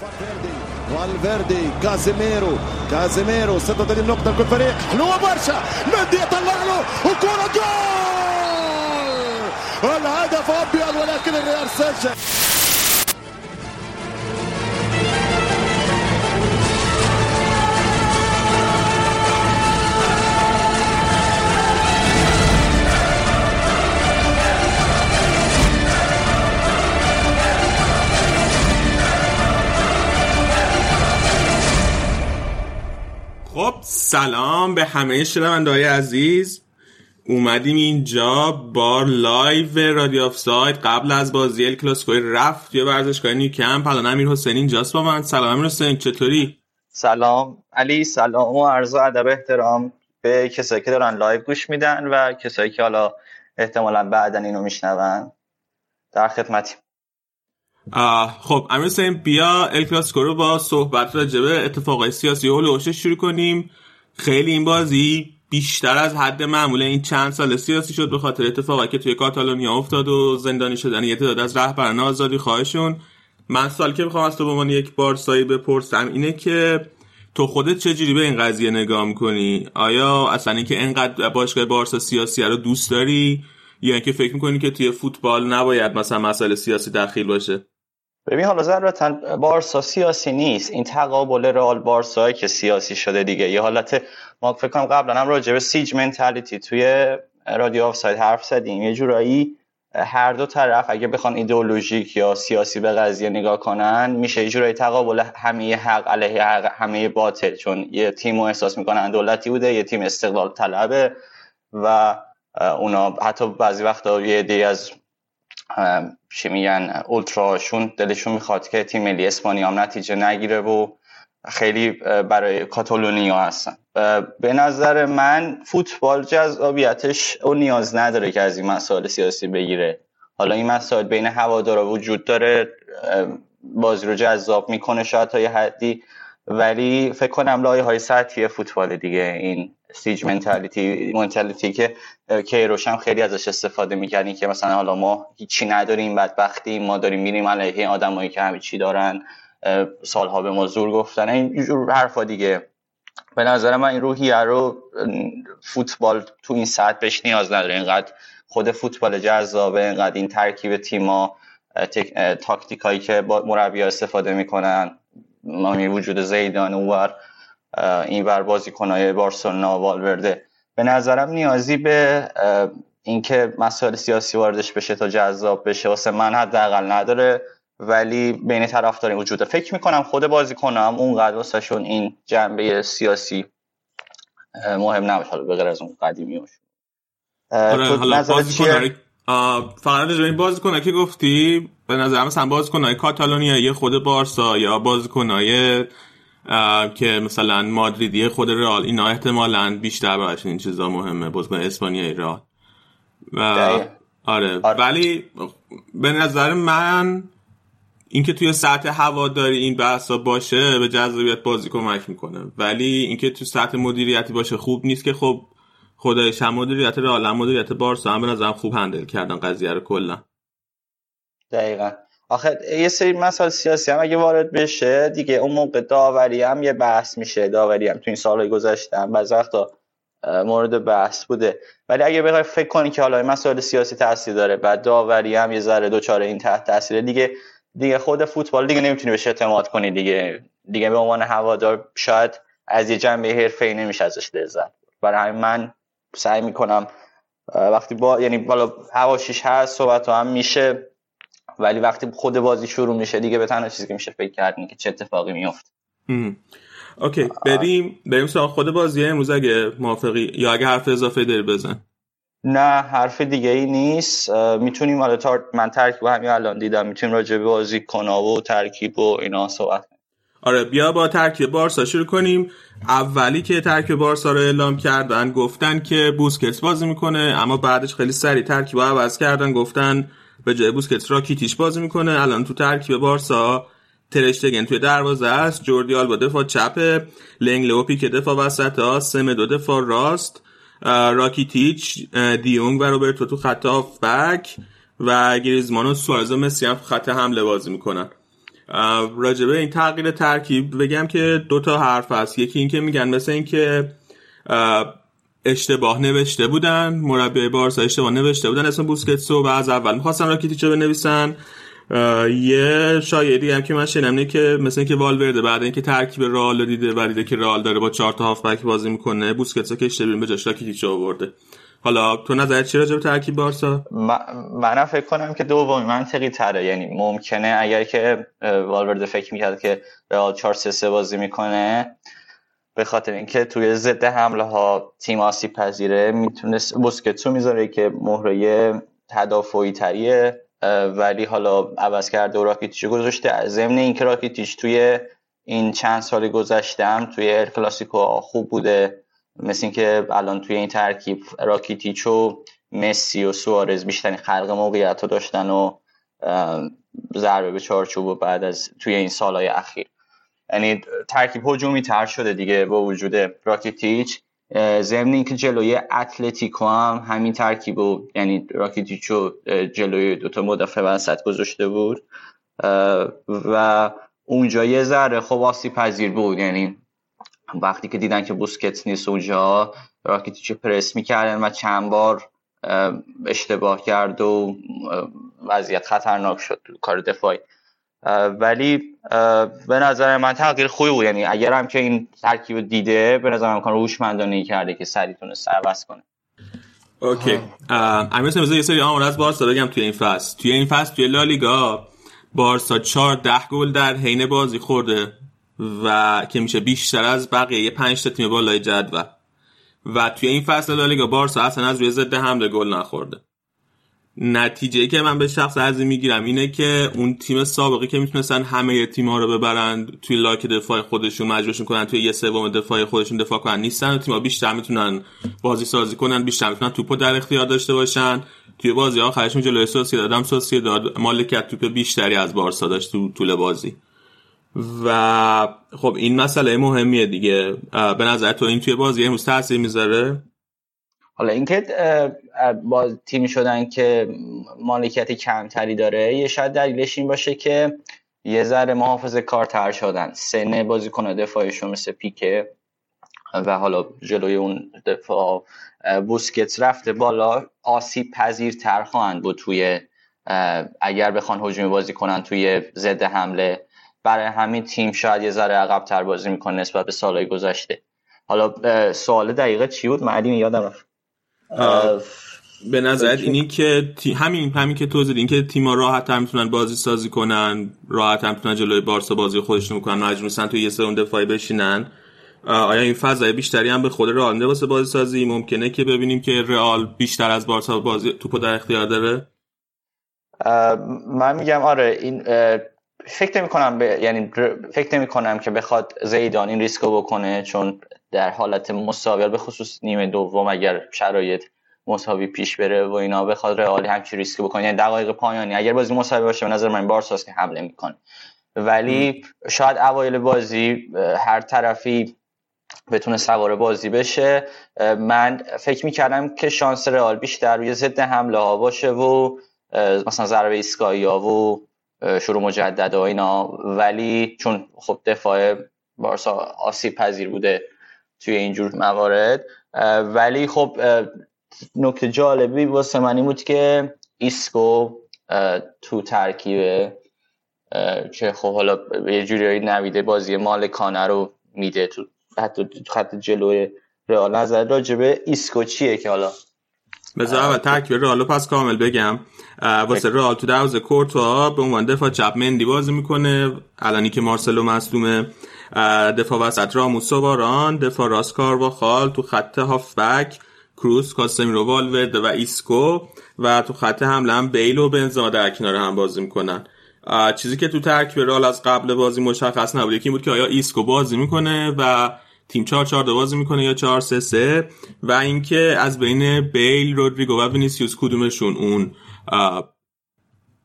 فالفيردي. كازيميرو. كازيميرو. 36 نقطة لكل فريق. حلوة برشا. مندي يطلع له وكرة جول! الهدف أبيض ولكن الريال سجل. سلام به همه شنونده های عزیز. اومدیم اینجا با live رادیو آف ساید قبل از بازی ال کلاسیکو رفت یه ورزشگاه نیوکمپ الان امیر حسین اینجاست با من. سلام امیر حسین چطوری؟ سلام. علی سلام و عرض ادب احترام به کسایی که دارن live گوش میدن و کسایی که حالا احتمالا بعدا اینو میشنون در خدمتیم. خب امیر حسین بیا ال کلاسیکو رو با صحبت راجع به اتفاقای سیاسی و شروع کنیم. خیلی این بازی بیشتر از حد معمول این چند سال سیاسی شد به خاطر اتفاقی که توی کاتالونیا افتاد و زندانی شدن یه تعداد از رهبران آزادی خواهشون. من سال که می‌خوام از تو به عنوان یک بارسایی بپرسم اینه که تو خودت چجوری به این قضیه نگاه می‌کنی؟ آیا اصلا اینکه انقدر باشگاه بارسا سیاسی رو دوست داری؟ یا اینکه فکر می‌کنی که توی فوتبال نباید مثلا مسائل سیاسی دخیل باشه؟ ببین حالا ضرورتا بارسا سیاسی نیست. این تقابل رئال بارسا که سیاسی شده دیگه. یه حالت ما فکر کنم قبلا هم راجع به siege mentality توی رادیو آف ساید حرف زدیم. یه جورایی هر دو طرف اگه بخوان ایدئولوژیک یا سیاسی به قضیه نگاه کنن میشه یه جورایی تقابل همه حق علیه حق همه باطل. چون یه تیم رو احساس می‌کنن دولتی بوده یه تیم استقلال طلبه و اونا حتی بعضی وقتا یه عده از چی میگن اولتراشون دلشون می‌خواد که تیم ملی اسپانیا هم نتیجه نگیره و خیلی برای کاتالونیا هستن. به نظر من فوتبال جذابیتش او نیاز نداره که از این مسائل سیاسی بگیره. حالا این مسائل بین هوادارا وجود داره بازی رو جذاب می‌کنه شاید تا یه حدی ولی فکر کنم لایه های سطحی فوتبال دیگه این سیج منتالیتی منتالیتی که کیروش هم خیلی ازش استفاده می‌کنی که مثلا حالا ما هیچی نداریم بدبختی ما داریم میریم علیه آدمایی که همه چی دارن سالها به ما زور گفتن. این جور حرفا دیگه. به نظر من این روحیه رو فوتبال تو این ساعت بهش نیاز نداره. اینقدر خود فوتبال جذابه اینقدر این ترکیب تیما تاکتیکایی که با مربی استفاده می‌کنن. وجود زیدان اوور این بر بازیکنهای بارسلونا والورده. به نظرم نیازی به اینکه مسائل سیاسی واردش بشه تا جذاب بشه واسه من حداقل نداره ولی بین طرفداران وجوده. فکر می‌کنم خود بازیکنام اونقدر واسهشون این جنبه سیاسی مهم نباشه. حالا به غیر از اون قدیمی آره حالا فقط این بازیکن که گفتی به نظر مثلا بازیکنای کاتالونیایی خود بارسا یا بازیکنای که مثلا مادریدی خود رئال اینا احتمالا بیشتر براشون این چیزا مهمه بازیکن اسپانیایی رئال. آره. آره. ولی به نظر من اینکه توی سطح هواداری این بحثا باشه به جذابیت بازی کمک می‌کنه. ولی اینکه تو سطح مدیریتی باشه خوب نیست که خب خدایش هم مدیریت رئال مدیریت بارسا هم به نظرم خوب هندل کردن قضیه رو کلا. دقیقا. آخه یه سری مسائل سیاسی هم اگه وارد بشه دیگه اون موقع داوری هم یه بحث میشه. داوری هم تو این سالهای گذشته هم بعضی وقتا مورد بحث بوده. ولی اگه بخوای فکر کنی که حالا مسائل سیاسی تاثیر داره بعد داوری هم یه ذره دوچاره این تحت تاثیر دیگه دیگه خود فوتبال دیگه نمی‌تونی بهش اعتماد کنی دیگه. دیگه به عنوان هوادار شاید از یه جنبه حرفه‌ای نمیشه ازش لذت برای من سعی می‌کنم وقتی با یعنی بالا هواشیش هست صحبت هم میشه. ولی وقتی خود بازی شروع میشه دیگه به تنها چیزی که میشه فکر کردن که چه اتفاقی میفته اوکی بریم بریم سراغ خود بازی امروز اگه موافقی یا اگه حرف اضافه داری بزن. نه حرف دیگه ای نیست. می‌تونیم حالا تار... من ترکیب همین الان دیدم می‌تونیم راجع به بازی کنا و ترکیب و اینا صحبت کنیم. آره بیا با ترکیب بارسا شروع کنیم. اولی که ترکیب بارسا رو اعلام کردن گفتن که بوسکتس بازی می‌کنه اما بعدش خیلی سریع ترکیب عوض کردن گفتن به جای بوسکتس راکیتیش بازی می‌کنه. الان تو ترکیب بارسا ترشتگن توی دروازه است جوردی آلبا دفاع چپ لنگ لوپی که دفاع وسط ها دو دفاع راست راکیتیچ دیونگ و روبرتو تو خط بک و گریزمان و سوارز مسی هم خط حمله بازی می‌کنن. راجبه این تغییر ترکیب بگم که دو تا حرف هست. یکی اینکه میگن مثل اینکه اشتباه نوشته بودن مربی بارسا اشتباه نوشته بودن اسم بوسکتسو و از اول می‌خواستن راکیتیچو بنویسن. یه شایعی هم که من شنیدم که مثل اینکه والورده بعد اینکه ترکیب رئال دیده و دیده که رئال داره با چهار تا هافبک بازی می‌کنه بوسکتسو که اشتباه به جاش راکیتیچو آورده. حالا تو نظر چی راجع به ترکیب بارسا؟ من فکر کنم که دومی منطقی تره. یعنی ممکنه اگر که والورده فکر می‌کرد که رئال 4 3 بازی می‌کنه به خاطر اینکه توی ضد حمله ها تیم آسیب پذیره می‌تونست بوسکتسو می‌ذاره که مهره تدافعی تریه ولی حالا عوض کرده و راکیتیچ گذاشته. ضمن اینکه راکیتیچ توی این چند سال گذشتم توی ال کلاسیکو خوب بوده. مثل اینکه الان توی این ترکیب راکیتیچ و مسی و سوارز بیشترین خلق موقعیت رو داشتن و ضربه به چارچوب و بعد از توی این سالهای اخیر. یعنی ترکیب هجومی تر شده دیگه با وجود راکیتیچ. ضمن اینکه جلوی اتلتیکو هم همین ترکیب و یعنی راکیتیچو جلوی دوتا مدافع وسط گذاشته بود. و اونجا یه ذره خب آسی پذیر بود. یعنی وقتی که دیدن که بوسکت نیست اونجا راکیتیچو پرس می‌کردن و چند بار اشتباه کرد و وضعیت خطرناک شد کار دفاعی. ولی به نظر من تغییر خوبی بود. یعنی اگر هم که این ترکیب دیده به نظر من کار هوشمندانه کرده که سریع تونست عوض کنه. اوکی. امیر یه سری آمار از بارسا بگم توی این فصل. توی این فصل توی لالیگا بارسا 4 ده گل در حین بازی خورده و که میشه بیشتر از بقیه 5 تا تیم بالای جدول. و توی این فصل لالیگا بارسا اصلا از روی ضد حمله گل نخورده. نتیجه که من به شخص ارزی می‌گیرم اینه که اون تیم سابقی که می‌تونستن همه تیم ها رو ببرند توی لاک دفاع خودشون مجبورشون کنن توی یه سوم دفاع خودشون دفاع کنن. نیستن و تیم ها بیشتر می‌تونن بازی سازی کنن بیشتر می‌تونن توپو در اختیار داشته باشن. توی بازی آخرشون جلوی سوسی دادم سوسی داد مالکیت توپ بیشتری از بارسا داشت تو طول بازی. و خب این مسئله مهمیه دیگه. به نظر تو این توی بازی امروز تاثیر می‌ذاره؟ حالا اینکه با تیمی شدن که مالکیت کمتری داره یه شاید دلیلش این باشه که یه ذره محافظ کارتر شدن. سن بازیکن دفاعشون مثل پیکه و حالا جلوی اون دفاع بوسکتس رفته بالا آسیب پذیرتر خواهند بود توی اگر بخوان هجومی بازی کنن توی ضد حمله. برای همین تیم شاید یه ذره عقبتر بازی می‌کنه نسبت به سالهای گذشته. حالا سوال دقیقه چی بود؟ معلیم یادم رفت به نظرت اینی که همین همین که توضیح این که تیم‌ها راحت هم می‌تونن بازی سازی کنن راحت هم می‌تونن جلوی بارسا بازی خودشون می‌کنن مجبور نیستن توی یه سرون دفاعی بشینن. آیا این فضای بیشتری هم به خود رئال واسه بازی سازی ممکنه که ببینیم که رئال بیشتر از بارسا بازی توپو در اختیار داره؟ من میگم آره این فکر نمی کنم ب... یعنی فکر نمی کنم که بخواد زیدان این ریسکو بکنه چون در حالت مساوی به خصوص نیمه دوم اگر شرایط مساوی پیش بره و اینا بخواد رئال همچین ریسک بکنه یعنی دقایق پایانی. اگر بازی مساوی باشه به نظر من بارساست که حمله می‌کنه. ولی شاید اوایل بازی هر طرفی بتونه سوار بازی بشه من فکر می‌کردم که شانس رئال بیشتر روی ضد حمله ها باشه و مثلا ضربه ایستگاهی ها و شروع مجدد و اینا. ولی چون خب دفاع بارسا آسیب پذیر بوده توی اینجور موارد. ولی خب نکته جالبی واسه من این بود که ایسکو تو ترکیبه که خب حالا یه جوری نویده بازی مالکانه رو میده تو حتی خط جلوی رئال. نظر راجبه ایسکو چیه که حالا؟ بذار اول ترکیب رئال پس کامل بگم. واسه رئال تو دروازه کورتوا به عنوان دفاع چپ مندی بازی می‌کنه. الانی که مارسلو مصدومه دفاع وسط راموس واران دفاع راست کارواخال تو خط هافبک کروس کاسمیرو والورده و ایسکو و تو خط حمله هم بیل و بنزما در کنار هم بازی می‌کنن. چیزی که تو ترکیب رئال از قبل بازی مشخص نبود یکی بود که آیا ایسکو بازی می‌کنه و تیم 4 4 بازی می‌کنه یا 4 3 3 و اینکه از بین بیل رودریگو و وینیسیوس کدومشون اون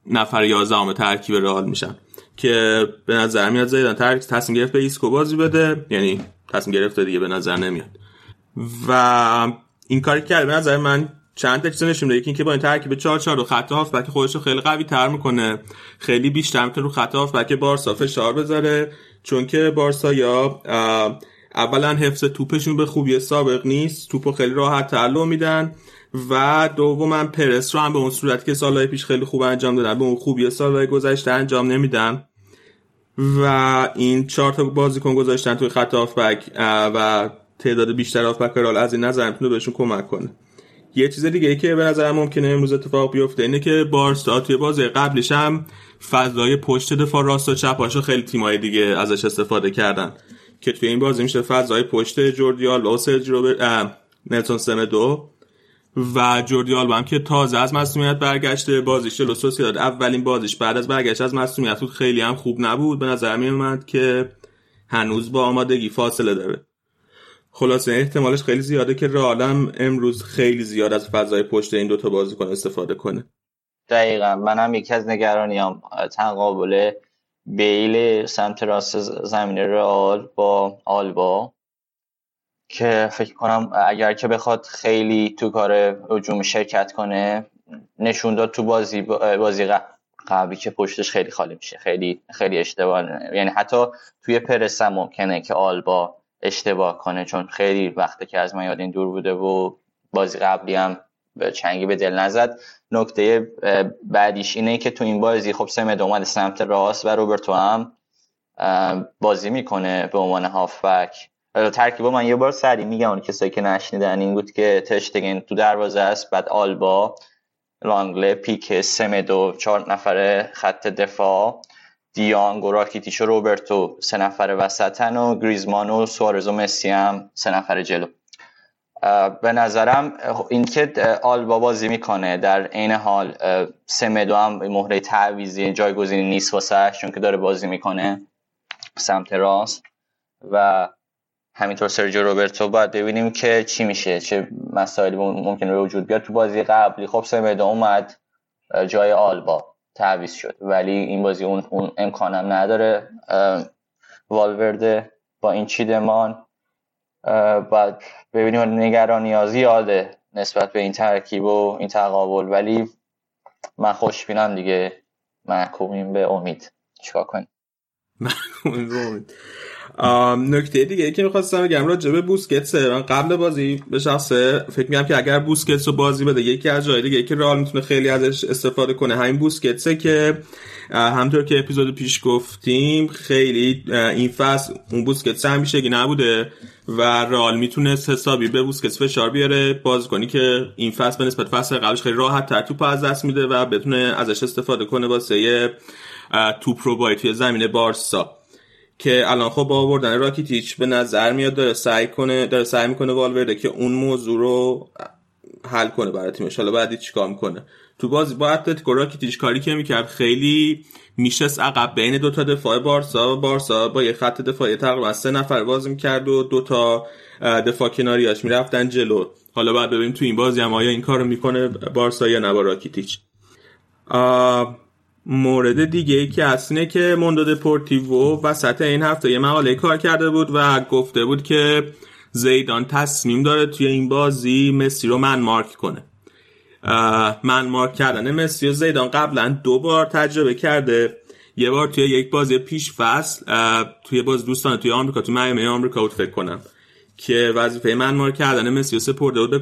نفر 11 ترکیب رئال میشن. که به نظر میاد زیدان ترک تصمیم گرفت به ایسکو بازی بده. یعنی تصمیم گرفته دیگه به نظر نمیاد. و این کاری که به نظر من چند تا چیز نشون میده. که با این ترکیب 4 4 خط هافبک خودش رو خیلی قوی تر می‌کنه. خیلی بیشتر می‌تونه رو خط هافبک بارسا فشار بذاره. چون که بارسا یا اولا حفظ توپشون به خوبی سابق نیست. توپو خیلی راحت تعلو میدن. و دوما پرس رو هم به اون صورت که سالهای پیش خیلی خوب انجام دادن به اون خوبی سالهای گذشته انجام نمیدن. و این چهار تا بازیکن گذاشتن توی خط هافبک و تعداد بیشتر هافبک رال از این نظر می‌تونه بهشون کمک کنه. یه چیز دیگه ای که به نظر ممکنه امروز اتفاق بیفته اینه که بارسا توی بازی قبلش هم فضای پشت دفاع راست و چپاشو خیلی تیمای دیگه ازش استفاده کردن. که توی این بازی میشه فضای پشت جوردیال و سرجی نلسون سمدو و جوردی آلبا هم که تازه از مصومیت برگشته بازیش جلو داد اولین بازیش بعد از برگشت از مصومیت بود. خیلی هم خوب نبود. به نظر می اومد که هنوز با آمادگی فاصله داره. خلاصه احتمالش خیلی زیاده که رئالم امروز خیلی زیاد از فضای پشت این دوتا بازیکن استفاده کنه. دقیقا. منم یکی از نگرانیام. تقابل بیل سمت راست زمین رئال با آلبا. که فکر کنم اگر که بخواد خیلی تو کار هجوم شرکت کنه نشون داد تو بازی بازی قبلی که پشتش خیلی خالی میشه خیلی خیلی اشتباه یعنی حتی توی پرس هم ممکنه که آلبا اشتباه کنه چون خیلی وقته که از من یاد این دور بوده و بازی قبلی هم چنگی به دل نزد. نکته بعدیش اینه که تو این بازی خب سمد اومد سمت راست و روبرتو هم بازی می‌کنه به عنوان هافبک. ترکیب من یه بار سری میگم اون کسایی که نشنیدن این بود که تشتگن تو دروازه است بعد آلبا لانگله پیک سمدو چهار نفره خط دفاع دیانگ و راکیتیش و روبرتو سه نفر وسطن و گریزمان و سوارز و مسی هم سه نفر جلو. به نظرم اینکه آلبا بازی می‌کنه در عین حال سمدو هم مهره تعویزی جایگزینی نیست واسه چون که داره بازی می‌کنه سمت راست و همینطور سرجیو روبرتو باید ببینیم که چی میشه چه مسائلی ممکنه به وجود بیاد. تو بازی قبلی خب سمدو اومد جای آلبا تعویض شد. ولی این بازی اون, اون امکانم نداره. والورده با این چیدمان بعد ببینیم نگرانی زیاده نسبت به این ترکیب و این تقابل. ولی من خوشبینم دیگه محکومیم به امید. چیکار کنیم؟ نکته دیگه که می‌خواستم بگم راجع به بوسکتس قبل بازی به شخصه فکر میگم که اگر بوسکتس رو بازی بده یکی از جای دیگه که رئال می‌تونه خیلی ازش استفاده کنه همین بوسکتسه که همطور که اپیزود پیش گفتیم خیلی این فصل اون بوسکتس همیشه نبوده و رئال می‌تونست حسابی به بوسکتس فشار بیاره. بازیکنی که این فصل به نسبت فصل قبلش خیلی راحت تر توپ از دست میده و بتونه ازش استفاده کنه واسه توپ رو باید توی زمین بارسا که الان خب با آوردن راکیتیچ به نظر میاد داره سعی کنه داره سعی می‌کنه والورده که اون موضوع رو حل کنه برای تیمش. حالا بعدی چیکار می‌کنه؟ تو بازی با اتلتیکو راکیتیچ کاری که می‌کرد خیلی میشست عقب بین دو تا دفاع بارسا. و بارسا با یه خط دفاعی تقریبا سه نفر بازی می‌کرد و دو تا دفاع کناریاش می‌رفتن جلو. حالا بعد ببینیم تو این بازی هم آیا این کارو می‌کنه بارسا یا نه با راکیتیچ. مورد دیگه که هست اینه که موندو دپورتیوو وسط این هفته یه مقاله کار کرده بود و گفته بود که زیدان تصمیم داره توی این بازی مسی رو من مارک کنه. من مارک کردن مسی و زیدان قبلا دو بار تجربه کرده. یه بار توی یک بازی پیش فصل توی باز دوستان توی آمریکا توی میامی آمریکا بود فکر کنم که وظیفه من مارک کردن مسی و سپرده بود به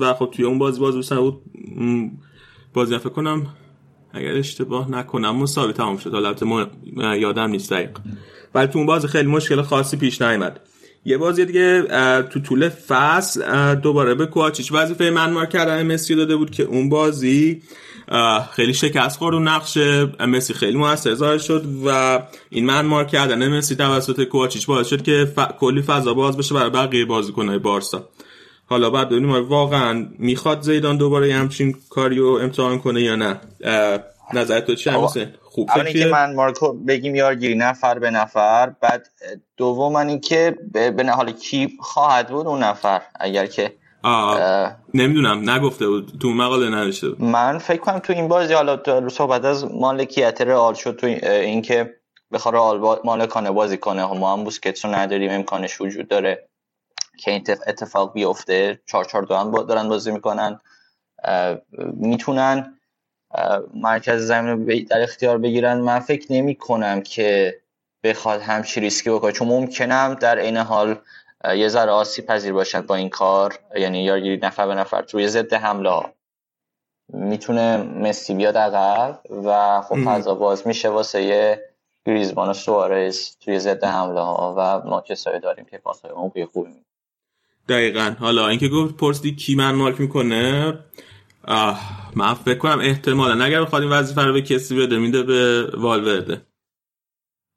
و خب توی اون بازی باز دوستان بود بازی فکر کنم اگر اشتباه نکنم مساوی تمام شد. البته یادم نیست دقیق ولی تو اون بازی خیلی مشکل خاصی پیش نیامد یه بازی دیگه تو طول فصل دوباره به کوچیچ وظیفه من مار کردن مسی داده بود که اون بازی خیلی شکست خورد و نقش مسی. خیلی موثر ظاهر شد و این من مار کردن مسی توسط کوچیچ باعث شد که ف... کلی فضا باز بشه برای بقیه بازیکن‌های بارسا. حالا بعد ببینیم واقعا می‌خواد زیدان دوباره همچین کاریو امتحان کنه یا نه؟ نظر تو چیه خوب اول اینکه من مارکو بگیم یارگیری نفر به نفر. بعد دوم اینکه به حال کی خواهد بود؟ اون نفر. اگر که نمی‌دونم نگفته بود. تو مقاله نوشته بود. من فکر کنم تو این بازی حالا صحبت از مالکیت رئال شد تو اینکه بخواد رئال مالکانه بازی کنه. ما هم بوسکتس رو نداریم امکانش وجود داره. که این اتفاق بیفته 4 4 2 هم دارن بازی می‌کنن می‌تونن مرکز زمین در اختیار بگیرن. من فکر نمی کنم که بخواد همچی ریسکی بکنه چون ممکنم در این حال یه ذره آسیب پذیر باشد با این کار. یعنی یارگیری نفر به نفر توی ضد حمله ها. می‌تونه مسی بیاد عقب و خب فضا باز میشه واسه یه گریزمان و سوارز توی ضد حمله ها و ما کسایی داریم که پاسای اون خوبی دقیقا. حالا اینکه گفت پرسیدی کی من مارک می‌کنه؟ من فکر کنم احتمالا. اگر بخواد این وظیفه رو به کسی بده میده به والورده.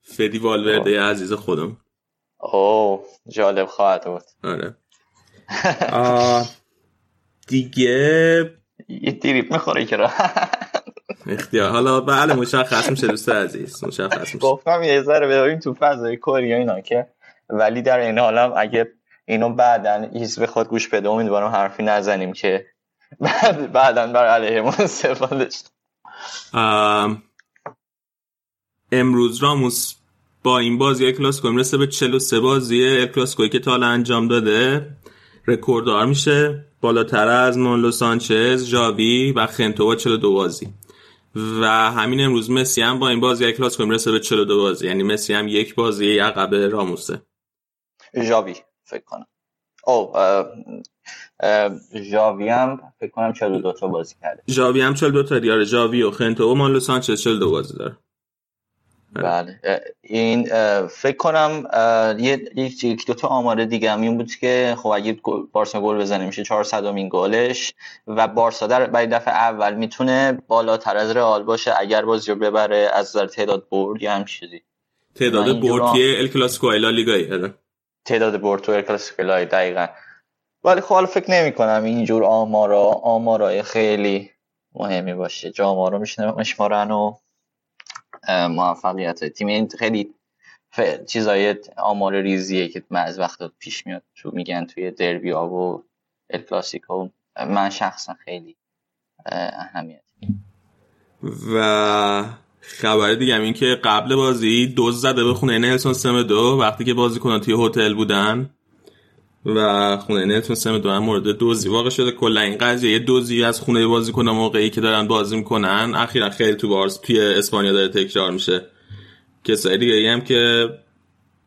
فدی والورده عزیز خودم اوه جالب خواهد بود. آره. دیگه؟ یه دیریب می‌خوره که را. اختیار. حالا بله مشخص میشه دوست عزیز مشخص میشه. گفتم یه ذره ببریم تو فضای کوریا اینا که ولی در این حالم اگه اینو بعدا به خود گوش بده. امیدوارم حرفی نزنیم که بعد بعدا بر علیه استفاده امروز راموس با این بازی ال کلاسیکو می‌رسه به 43 بازی ال کلاسیکویی که تا انجام داده رکورددار میشه. بالاتر از مونلو سانچز ژاوی و خنتو با 42 بازی. و همین امروز مسی هم با این بازی ال کلاسیکو می‌رسه به 42 بازی. یعنی مسی هم یک بازی عقب راموسه. ژاوی. فکر کنم. او ژاوی هم فکر کنم 42 تا بازی کرده. ژاوی هم 42 تا دیاره. ژاوی و خنتو و مانلو سانچز 42 بازی داره. بله. این فکر کنم یک دو تا آمار دیگه هم این بود که خب اگه بارسا گل بزنه میشه 400 امین گلش و بارسا در برای دفعه اول می‌تونه بالاتر از رئال باشه اگر بازی رو ببره از نظر تعداد برد یا هم چیزی تعداد برد ال کلاسیکو الا لیگای آره. تعداد برد تو کلاسیکو دقیقاً. ولی خب فکر نمی کنم اینجور آمارا آمارای خیلی مهمی باشه. جا آمارا میشمارن و موفقیت. تیم این خیلی چیزای آمار ریزیه که از وقت پیش میاد تو میگن توی دربی ها و الکلاسیکو من شخصا خیلی اهمیت. و خبر دیگه این که قبل بازی دوز زده به خونه نلسون سم دو وقتی که بازی کنن توی هتل بودن. و خونه نلسون سم دو هم مورد دوزی واقع شده. کلا این قضیه یه دوزی از خونه بازی کنن موقعی که دارن بازی می‌کنن. اخیرا خیلی تو بارس توی اسپانیا داره تکرار میشه. کسایی دیگه هم که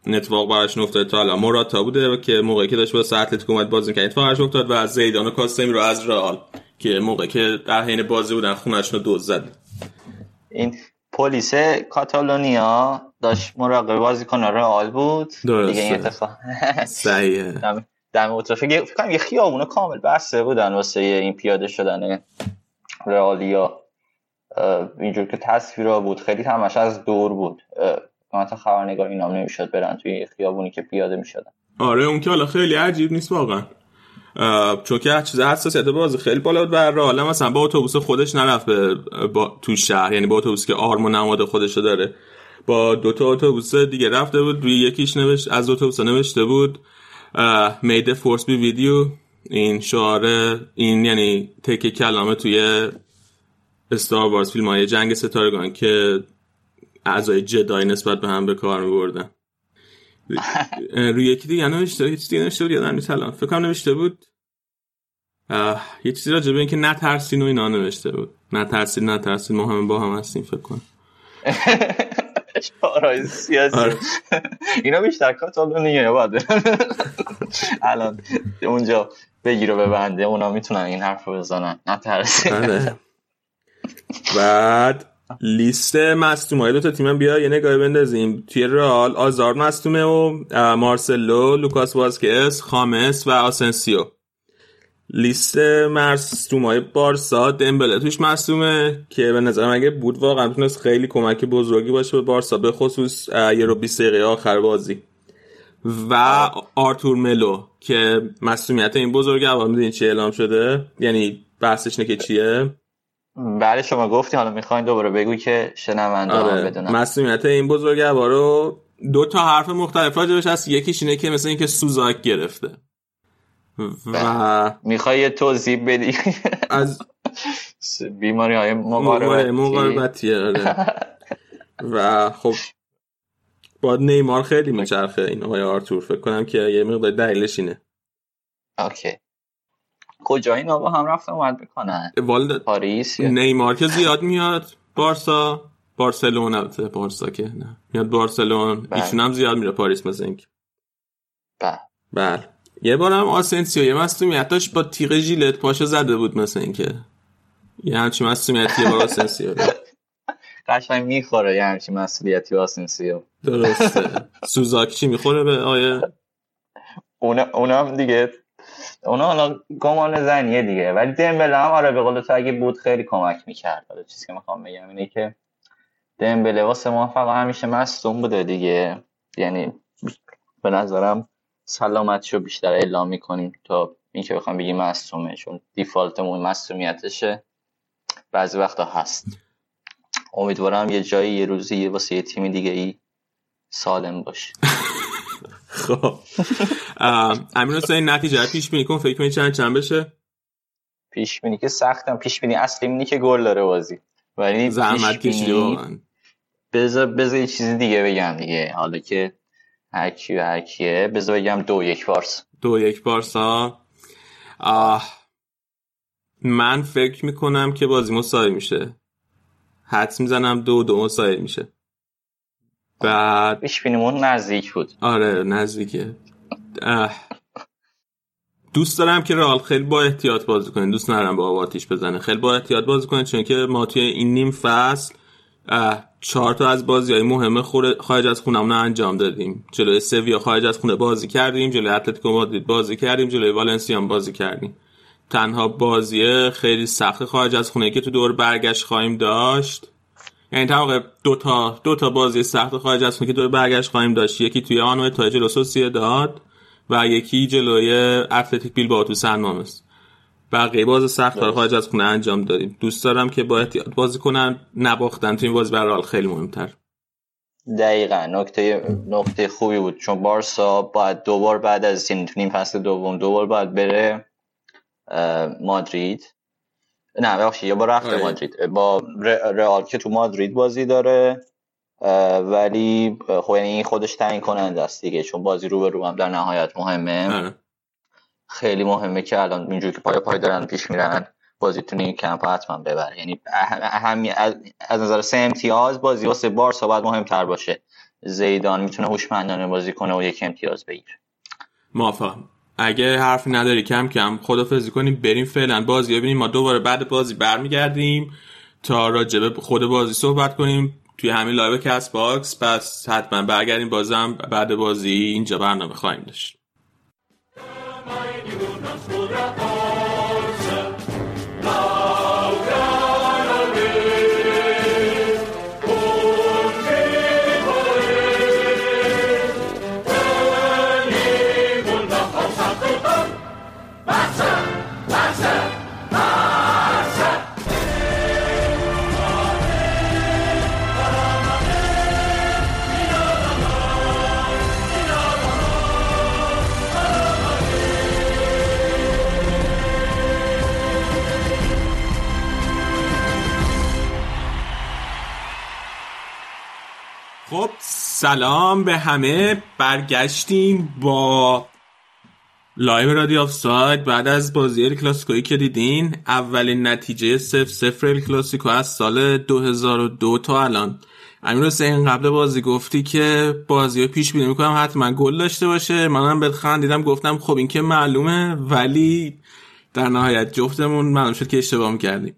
نتواق براش افتاد تا الان. موراتا بوده که موقعی که داشت با اتلتیکو اومد بازی کرد اتفاقش افتاد و زیدان و رو از رئال که موقعی که در حین بازی بودن خونهشون رو دوز زد. این پلیس کاتالونیا داشت مراقب بازی کنه. رئال بود. درسته. دیگه این اتفاق صحیحه. دم فکر کنم یه خیابونه کامل بسته بودن واسه این پیاده شدن رئالیا. اینجور که تصویرا بود. خیلی همش از دور بود. تا خبرنگار اینا نمی‌شد برن توی خیابونی که پیاده می‌شدن. آره اون که حالا خیلی عجیب نیست واقعا. چون که چیز حساسیت بازی خیلی بالا بود. بر حالا مثلا با اتوبوس خودش نرفت به با تو شهر. یعنی با اتوبوسی که آرم و نماد خودش داره. با دو تا اتوبوس دیگه رفته بود. روی یکیش نوشت از اتوبوس نوشته بود مید فورس بی ویدیو این شعار این یعنی تک کلامه توی استار وارز فیلم های جنگ ستارگان که اعضای جدای نسبت به هم به کار میبردن. روی یکی دیگه نوشته یه چیزی نوشته بود یادم نیست الان. فکر کنم نوشته بود. یه چیزی راجع به اینکه نترسین و اینا نوشته بود. نترسین نترسین ما همه با هم هستیم فکر کنم. شعارهای سیاسی. آره. اینا بیشتر کاتالونیه باید؟ الان اونجا بگیر و ببنده اونا می‌تونن این حرف رو بزنن. نترسین. آره. بعد لیست مصدوم های دو تا تیم بیا یه نگاه بندازیم. توی رئال آزار مصدومه و مارسلو لوکاس واسکس خامس و آسنسیو. لیست مصدوم های بارسا دمبله توش مصدومه که به نظرم اگه بود واقعا می‌تونست خیلی کمک بزرگی باشه به بارسا به خصوص یه رو 20 دقیقه آخر بازی. و آرتور ملو که مصدومیت این بزرگ اول می‌دونی چی اعلام شده؟ یعنی بحثش نه که چیه؟ بله شما گفتی حالا می‌خواین دوباره بگو که شنونده آره. بدونم مسئولیت این بزرگوار رو دو تا حرف مختلف راجبش هست. یکیش اینه که مثل اینکه سوزاک گرفته. و می‌خوای یه توضیح بدی؟ از بیماری های مقاربتی مقاربتی آره. و خب با نیمار خیلی میچرخه این آقای آرتور. فکر کنم که یه مقدار دلیلش اینه. اوکی. کجا اینا با هم رفت اومد می‌کنن والد پاریس نیمار که زیاد میاد بارسا بارسلون البته بارسا که نه. میاد بارسلون بله. ایشون هم زیاد میره پاریس مثل اینکه بله. بله. یه بار هم آسنسیو یه مصومیت داشت با تیغ ژیلت پاشو زده بود مثل اینکه. یه همچی مصومیتی یه بار آسنسیو. قشنگ می‌خوره یه همچی مسئولیتی آسنسیو. درسته. سوزاک چی می‌خوره به آیه؟ اونم دیگه اونا حالا گمان زنیه دیگه. ولی دمبله هم آره به قول تو اگه بود خیلی کمک می‌کرد. حالا چیزی که می‌خوام بگم اینه که دمبله واسه ما فقط همیشه مصدوم بوده دیگه. یعنی به نظرم سلامتشو بیشتر اعلام می‌کنیم تا اینکه بخوام بگیم مصدومه. چون دیفالتمون مصدومیتشه. بعضی وقتا هست. امیدوارم یه جایی یه روزی واسه یه تیم دیگه ای سالم باشه. خب. امین حسین نتیجه پیش بینی کن فکر کنی چند چند بشه؟ پیش بینی که سختم. پیش بینی اصلی اینی که گل داره بازی. ولی زحمت کشیده واقعا. بذار بذار یه چیزی دیگه بگم دیگه. حالا که هر کی هر کیه بذار بگم دو یک بارس دو یک بارس آه. من فکر می‌کنم که بازی مساوی میشه. حدس می‌زنم دو دو مساوی میشه. بعد پیش نزدیک بود. آره نزدیکه. دوست دارم که رئال خیلی با احتیاط بازی کنه. دوست ندارم با آتیش بزنه. خیلی با احتیاط بازی کنه چون که ما توی این نیم فصل چهار تا از بازی های مهم خارج از خونمون انجام دادیم. جلوی سویا خارج از خونه بازی کردیم جلوی اتلتیکو مادرید بازی کردیم جلوی والنسیا بازی کردیم. تنها بازی خیلی سخت خارج از خونه که تو دور برگشت خواهیم داشت یعنی طبق دو تا دو تا بازی سخت خارج از که دور برگشت خواهیم داشت. یکی توی آنو تا جلو داد و یکی جلوی اتلتیک بیل با تو سن مامس بقیه باز سخت خارج از خونه انجام دادیم. دوست دارم که با احتیاط بازی کنن نباختن. تو این بازی برای خیلی مهمتر. دقیقا. نکته نکته خوبی بود. چون بارسا باید دوبار بعد از این نیم فصل دوم دوبار باید بره مادرید. نه بخشی یه بار رفته آره. مادرید. با رئال که تو مادرید بازی داره ولی خب یعنی این خودش تعیین کننده است دیگه چون بازی رو به رو هم در نهایت مهمه. آره. خیلی مهمه که الان اینجوری که پای پای دارن پیش میرن بازی تو این کمپ حتما ببره. یعنی اهمی از, نظر سه امتیاز بازی واسه بارسا باید مهمتر باشه. زیدان می‌تونه هوشمندانه بازی کنه و یک امتیاز بگیره. موافقم. اگه حرفی نداری کم کم خدافظی کنیم بریم فعلا بازی ببینیم. ما دوباره بعد بازی برمیگردیم تا راجبه خود بازی صحبت کنیم. توی همین live Castbox پس حتما برگردیم بازم بعد بازی. اینجا برنامه خواهیم داشت. سلام به همه. برگشتیم با live رادیو آف ساید بعد از بازی ال کلاسیکویی که دیدین اولین نتیجه صفر صفر کلاسیکو از سال 2002 تا الان. امیر حسین قبل بازی گفتی که بازی پیش بینی می‌کنم حتما گل داشته باشه. منم به خندیدم گفتم خب این که معلومه ولی در نهایت جفتمون معلوم شد که اشتباه می‌کردیم.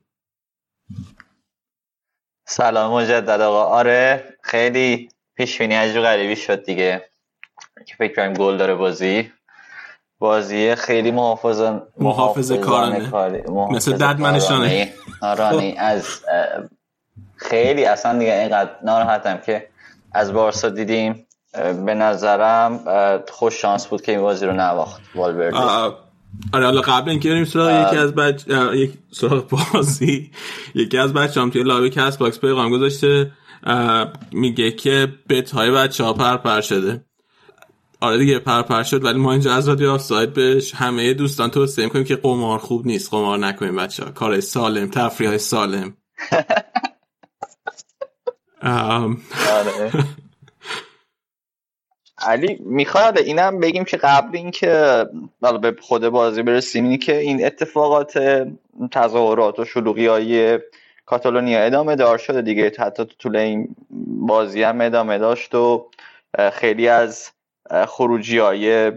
سلام مجدد آقا. آره خیلی پیش بینی عجیب غریبی شد دیگه. که فکر کنم گل داره بازی. بازی خیلی محافظ محافظ کارانه. مثل دد منشانه آرانی از خیلی اصلا دیگه اینقدر ناراحتم که از بارسا دیدیم. به نظرم خوش شانس بود که این بازی رو نواخت والورده. آره حالا قبل اینکه بریم سراغ یکی از بچ یک سراغ بازی. یکی از بچه‌ام توی lobby Castbox پیغام گذاشته. میگه که bet های بچه ها پر پر شده. آره دیگه پر پر شد ولی ما اینجا از رادیو آف ساید به همه دوستان توصیه می‌کنیم که قمار خوب نیست. قمار نکنیم بچه ها کار سالم تفریح های سالم آره. علی می‌خواد اینم بگیم که قبل اینکه به خود بازی برسیم اینی که این اتفاقات تظاهرات و شلوغی های کاتالونیا ادامه دار شده دیگه. حتی تو طول این بازی هم ادامه داشت و خیلی از خروجی های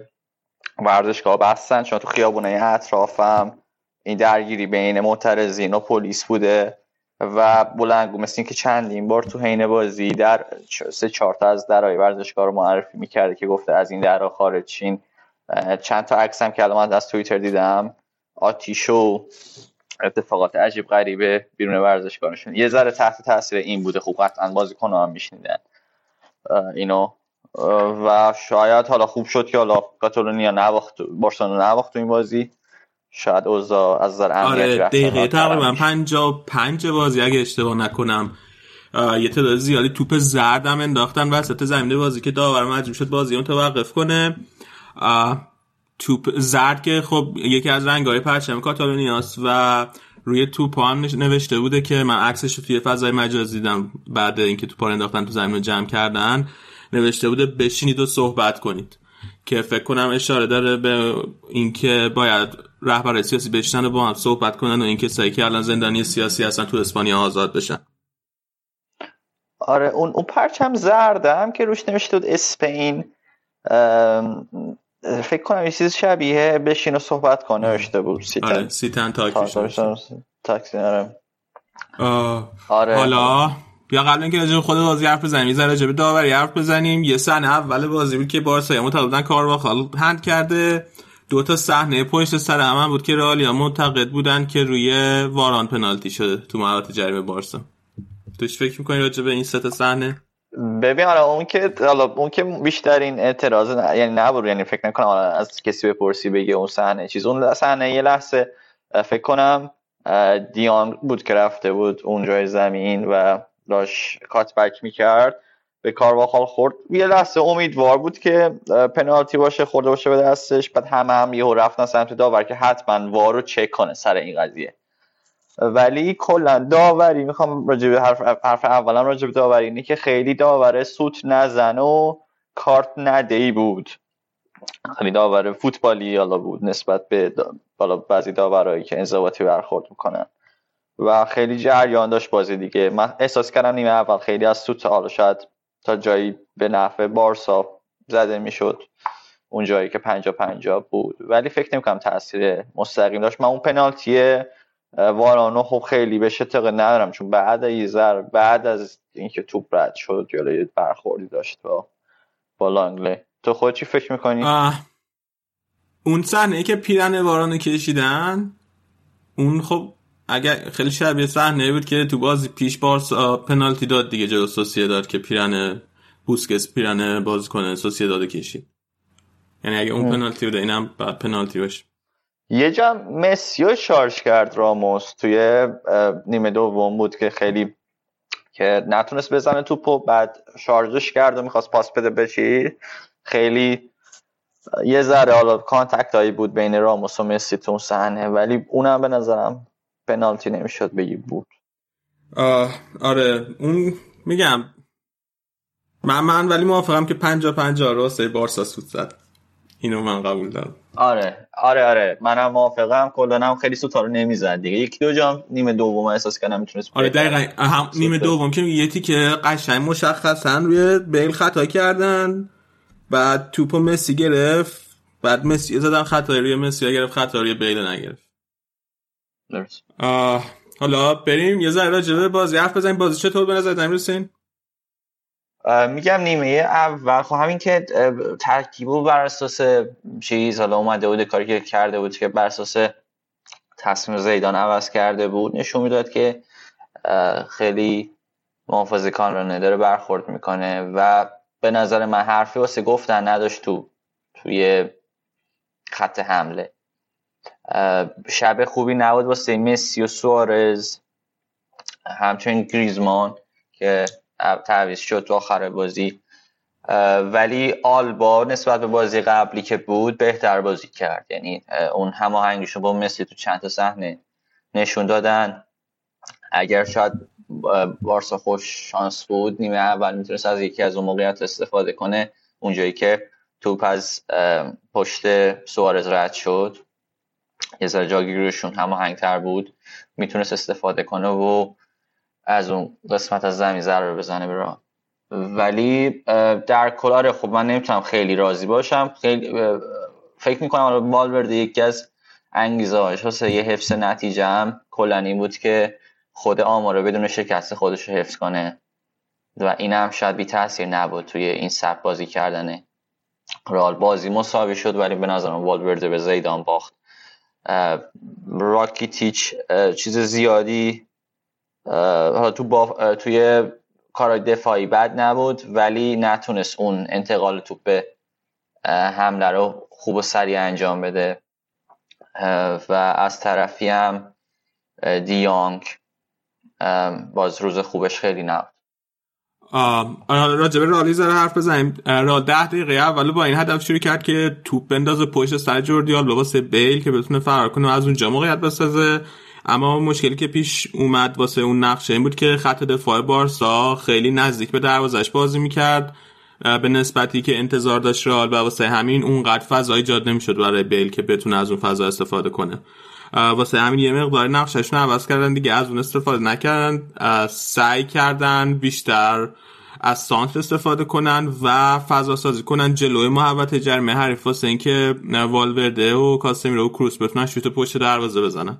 ورزشگاه بستن. چون تو خیابونه اطرافم این درگیری بین معترضین و پلیس بوده و بلنگو مثل اینکه چندین بار تو حین بازی در سه چهار تا از درهای ورزشگاه رو معرفی می‌کرده که گفته از این درها خارج چین چند تا عکس هم که الان از توییتر دیدم. آتیش و اتفاقات عجیب غریبه بیرون ورزشگاهشون. یه ذره تحت تاثیر این بوده. خوب قطعا بازیکن هم میشنیدن اینو. و شاید حالا خوب شد که حالا کاتالونیا نباخت بارسلونا نباخت تو این بازی. شاید اوضاع از نظر آره دقیقه تقریبا پنجا پنج بازی اگه اشتباه نکنم. یه تعداد زیادی توپ زردم انداختن وسط زمین بازی که داور مجبور شد بازی اون توقف کنه. توپ زرد که خب یکی از رنگ‌های پرچم کاتالونیاست و روی توپ هم نوشته بوده که من عکسش رو توی فضای مجازی دیدم بعد اینکه توپ رو انداختن تو زمین رو جمع کردن. نوشته بوده بشینید و صحبت کنید. که فکر کنم اشاره داره به اینکه باید رهبر سیاسی بشنن و با هم صحبت کنن و این کسایی که الان زندانی سیاسی هستن تو اسپانیا آزاد بشن. آره اون اون پرچم زردم که روش نوشته بود اسپین فکر کنم یه چیز شبیه بشین و صحبت کنه اشته بود. سیتن آره سیتن تاکسی آره. آره. حالا بیا قبل اینکه راجع خود بازی حرف بزنیم یه راجع به داوری حرف بزنیم. یه صحنه اول بازی بود که بارسا یا بودن کار با هند کرده. دو تا صحنه پشت سر هم بود که رئالیا معتقد بودن که روی واران پنالتی شده تو محوطه جریمه بارسا. توش فکر می‌کنی راجع به این سه تا صحنه؟ ببین حالا اون که حالا اون که بیشترین اعتراض. یعنی نبود یعنی فکر نکنم از کسی بپرسی بگه اون صحنه چیز اون صحنه یه لحظه فکر کنم دیان بود که رفته بود اونجای زمین و داشت کاتبک می‌کرد به کارواخال خورد یه لحظه امیدوار بود که پنالتی باشه خورده باشه به دستش بعد همه هم یهو رفتن سمت داور که حتما وار رو چک کنه سر این قضیه ولی کلا داوری می‌خوام راجع به حرف, حرف اولم راجع به داوری اینه که خیلی داور سوت نزن و کارت ندهی بود. خیلی داور فوتبالی حالا بود نسبت به بالا بعضی داورایی که انضباطی برخورد می‌کنن. و خیلی جریان داشت بازی دیگه. من احساس کردم نیمه اول خیلی از سوت حالا شاید تا جایی به نفع بارسا زده می‌شد. اون جایی که پنجا پنجا بود. ولی فکر نمی کنم تاثیر مستقیم داشت. من اون پنالتی وارانو خب خیلی بهش اعتقاد ندارم چون بعد ایزر بعد از اینکه توپ رد شد یا برخوردی داشت با با لانگله تو خود چی فکر می‌کنی؟ اون صحنه که پیرن وارانو کشیدن اون خب اگر خیلی شبیه صحنه بود که تو بازی پیش بارسا پنالتی داد دیگه جلو داد که پیرن بوسکس پیرن باز کنه داد کشید. یعنی اگه اون پنالتی بوده اینم بعد پنالتی باشه. یه جا مسیو شارژ کرد راموس توی نیمه دوم بود که خیلی که نتونست بزنه توپو بعد شارژش کرد و می‌خواست پاس بده بچی خیلی یه ذره حالا contact هایی بود بین راموس و مسی تو صحنه ولی اونم به نظرم پنالتی نمی‌شد بگی بود. آره اون میگم. من من ولی موافقم که پنجا پنجا رو بارسا سود زد. اینو من قبول دارم. آره آره آره. منم موافقم. کلا خیلی سوتا رو نمی‌زد دیگه. یکی دو جا هم نیمه دوم احساس کردم می‌تونست آره دقیقاً. هم نیمه دوم که یه که قشنگ مشخصا روی بیل خطا کردن. بعد توپو مسی گرفت. بعد مسی زدن خطا روی مسی گرفت خطا روی بیل نگرفت. حالا بریم یه ذره راجع بازی حرف بزنیم. بازی چطور به نظر امیر میگم نیمه اول. خب همین که ترکیب بر اساس چیز حالا اومده بود کاری که کرده بود که بر اساس تصمیم زیدان عوض کرده بود نشون می‌داد که خیلی محافظه کان رو نداره برخورد می‌کنه. و به نظر من حرفی واسه گفتن نداشت تو توی خط حمله. شب خوبی نبود واسه مسی و سوارز. همچنین گریزمان که تعویض شد تو آخر بازی. ولی آلبا نسبت به بازی قبلی که بود بهتر بازی کرد. یعنی اون هماهنگیشون با مسی تو چند تا صحنه نشون دادن. اگر شاید بارسا خوش شانس بود نیمه اول می‌تونست از یکی از اون موقعیت استفاده کنه. اونجایی که توپ از پشت سوارز رد شد. یه ذره جاگیریشون هماهنگتر بود. می‌تونست استفاده کنه و از اون قسمت از زمین ضربه بزنه برا ولی در کلار خب من نمی‌تونم خیلی راضی باشم. خیلی فکر می‌کنم بال برده یکی از انگیزه هاش واسه یه حفظ نتیجه هم کلنی بود که خود آمارو بدون شکست خودش رو حفظ کنه. و این هم شاید بی تاثیر نبود توی این سب بازی کردنه رال. بازی مساوی شد ولی به نظرم والورده به زیدان باخت. راکیتیچ چیز زیادی تو با توی کارهای دفاعی بد نبود ولی نتونست اون انتقال توپ به حمله رو خوب و سریع انجام بده. و از طرفی هم دیانگ باز روز خوبش خیلی نبود. راجبه رالی زره حرف بزنیم. را ده دقیقه اول با این هدف شروع کرد که توپ بندازه پشت سر جوردیال واسه بیل که بتونه فرار کنه و از اونجا موقعیت بسازه. اما مشکلی که پیش اومد واسه اون نقشه این بود که خط دفاع بارسا خیلی نزدیک به دروازش بازی می‌کرد به نسبتی که انتظار داشت رئال و واسه همین اونقدر فضا ایجاد نمی‌شد برای بیل که بتونه از اون فضا استفاده کنه. واسه همین یه مقدار نقششون عوض کردن دیگه از اون استفاده نکردن سعی کردن بیشتر از سانتر استفاده کنن و فضا سازی کنن جلوی محوت جرمه حریف واسه اینکه والورده و کاسمیرو و کروس بتونن شوت پشت دروازه بزنن.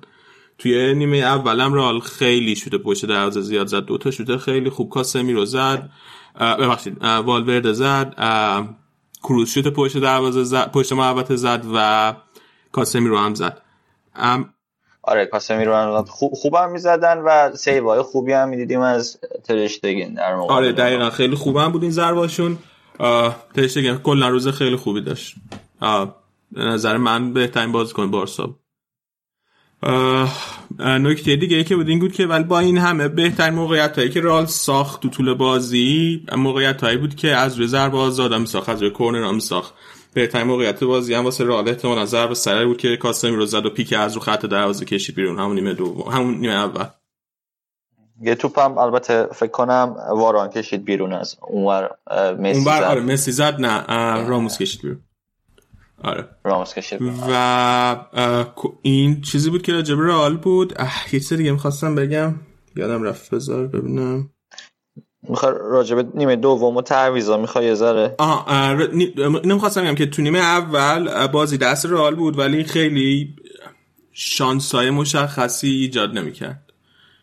توی نیمه اولم رال خیلی شوت پشت دروازه زیاد زد. دو تا شوت خیلی خوب. کاسمیرو زد. ببخشید. والورده زد. کروس شوت پشت دروازه زد پشت محوت زد و کاسمیرو هم زد. آره کاسمی رو خوب خوبم می‌زدن و سیوای خوبی هم می‌دیدیم از ترشتگین در موقع آره دقیقا. خیلی خوبم بود این ضرباشون. ترشتگین کلا روز خیلی خوبی داشت. به نظر من بهترین بازیکن بارسا نکته دیگه ای که بود این بود که ولی با این همه بهترین موقعیت هایی که رال ساخت تو طول بازی موقعیت هایی بود که از روی ضربه آزاد هم ساخت از روی کورنر هم ساخت بهترین موقعیت بازی هم واسه رئال احتمالاً ضربه سری بود که کاسمی رو زد و پیک از رو خط دروازه کشید بیرون همون نیمه دوم همون نیمه اول. یه توپ هم البته فکر کنم واران کشید بیرون از اونور مسی زد. آره مسی زد نه راموس کشید بیرون. آره. و این چیزی بود که راجب رئال بود. یه چیز دیگه می‌خواستم بگم. یادم رفت. بذار ببینم. می‌خوای راجبه نیمه دوم و تعویضا می‌خوای یه ذره؟ اینو می‌خواستم بگم که تو نیمه اول بازی دست رئال بود ولی خیلی شانسای مشخصی ایجاد نمی‌کرد.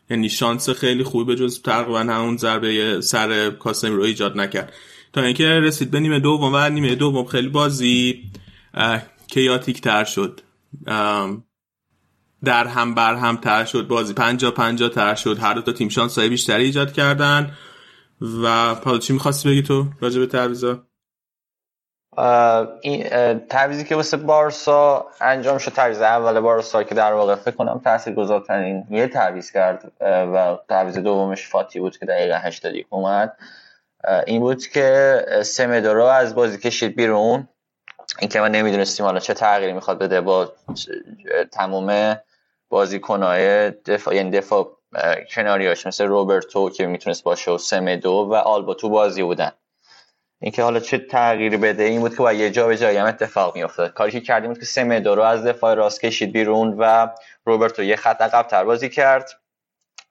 یعنی شانس خیلی خوبی به جز تقریبا همون ضربه سر کاسمی رو ایجاد نکرد. تا اینکه رسید به نیمه دوم و نیمه دوم خیلی بازی کیاتیک تر شد. در هم بر هم تر شد. بازی پنجا پنجا تر شد. هر دو تا تیم شانس بیشتری ایجاد کردن. و حالا چی می‌خواستی بگی تو راجع به تعویضا؟ این تعویزی که واسه بارسا انجام شد تعویز اول بارسا که در واقع فکر کنم تاثیرگذارترین یه تعویض کرد و تعویض دومش فاتی بود که دقیقه 80 اومد. این بود که سمدو از بازی کشید بیرون. این که من نمی‌دونستیم حالا چه تغییری می‌خواد بده با تمام بازیکنهای دفاع یعنی دفاع کناریاش مثل روبرتو که می‌تونست باشه و سمدو و آلبا تو بازی بودن. اینکه حالا چه تغییری بده این بود که با یه جا به جایی هم اتفاق میافتاد. کاری که کردیم بود که سمدو رو از دفاع راست کشید بیرون و روبرتو یه خط عقب تر بازی کرد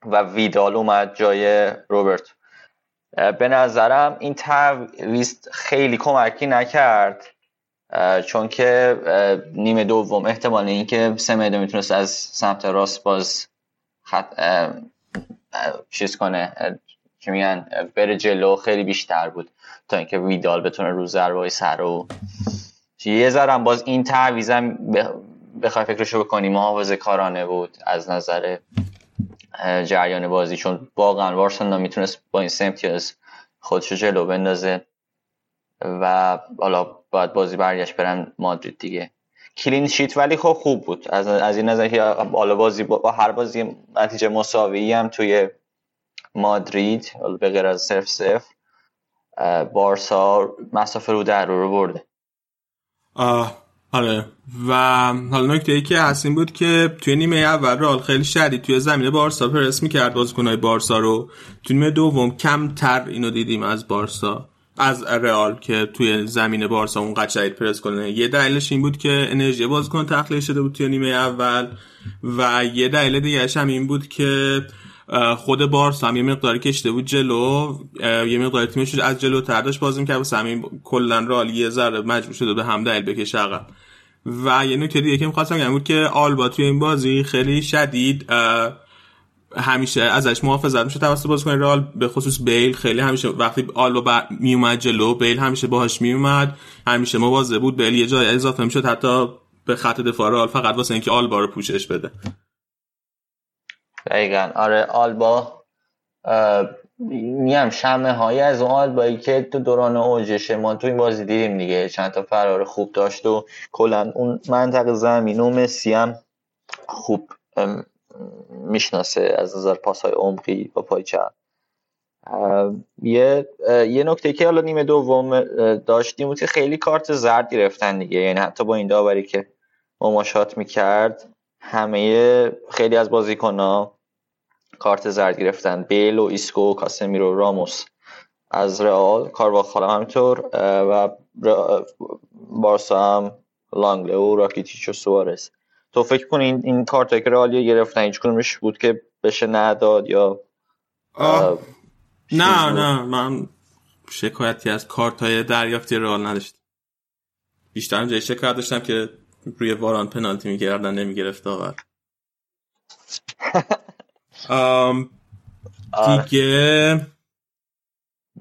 و ویدال اومد جای روبرتو. به نظرم این تعویض خیلی کمکی نکرد. چون که نیمه دوم احتمال اینکه سمدو می‌تونست از سمت راست باز خط چیز کنه. که میگن؟ بره جلو خیلی بیشتر بود تا اینکه ویدال بتونه رو ضربه سر و یه ذرم باز این تعویزم بخوای فکرشو بکنی محافظه کارانه بود از نظر جریان بازی. چون واقعا وارسنا می‌تونست با این سمتیاز خودشو جلو بندازه و حالا باید بازی برگشت برن مادرید دیگه. کلین شیت ولی خب خوب بود. از, از این نظر که بالا بازی با هر بازی نتیجه مساوی هم توی مادرید به غیر از صرف صفر بارسا مسافه رو در رو, برده. آره. و حالا نکته ای که هستیم بود که توی نیمه اول رال خیلی شدید توی زمین بارسا پرس می‌کرد بازیکنهای بارسا رو. توی نیمه دوم کمتر اینو دیدیم از بارسا. از رئال که توی زمین بارسا اون قد پرس کنه. یه دلیلش این بود که انرژی بازیکن تخلیه شده بود توی نیمه اول و یه دلیل دیگه هم این بود که خود بارسا هم یه مقداری کشته بود جلو. یه مقداری تیمش از جلو ترداش بازی می‌کرد. و همین کلا رئال یه ذره مجبور شده به هم دلیل بکشه عقب. و یه نکته دیگه که می‌خواستم بگم بود که آلبا توی این بازی خیلی شدید همیشه ازش محافظت میشه توسط بازیکن رئال به خصوص بیل خیلی همیشه وقتی آلبا میومد جلو بیل همیشه باهاش میومد همیشه مواظب بود بیل یه جای اضافه می‌شد حتی به خط دفاع رئال فقط واسه اینکه آلبا رو پوشش بده. دقیقا. آره آلبا میم شمه های از اون آلبایی که تو دوران اوجشه ما تو این بازی دیدیم دیگه چند تا فرار خوب داشت و کلا اون منطقه زمین و مسی هم خوب می‌شناسه از نظر پاس های عمقی با پای چپ. یه یه نکته که حالا نیمه دوم داشتیم بود که خیلی کارت زرد گرفتن دیگه. یعنی حتی با این داوری که مماشات می‌کرد همه خیلی از بازیکن کارت زرد گرفتن. بیل و ایسکو کاسمیرو راموس. از رئال کارواخال هم همینطور و بارسا هم لانگله و راکیتیچ و سوارز. تو فکر کنی این, این کارت که رئال گرفتن هیچ کدومش بود که بشه نداد یا نه نه من شکایتی از کارت های دریافتی رئال نداشت بیشتر جای شکایت داشتم که روی واران پنالتی میگردن نمی‌گرفت آور دیگه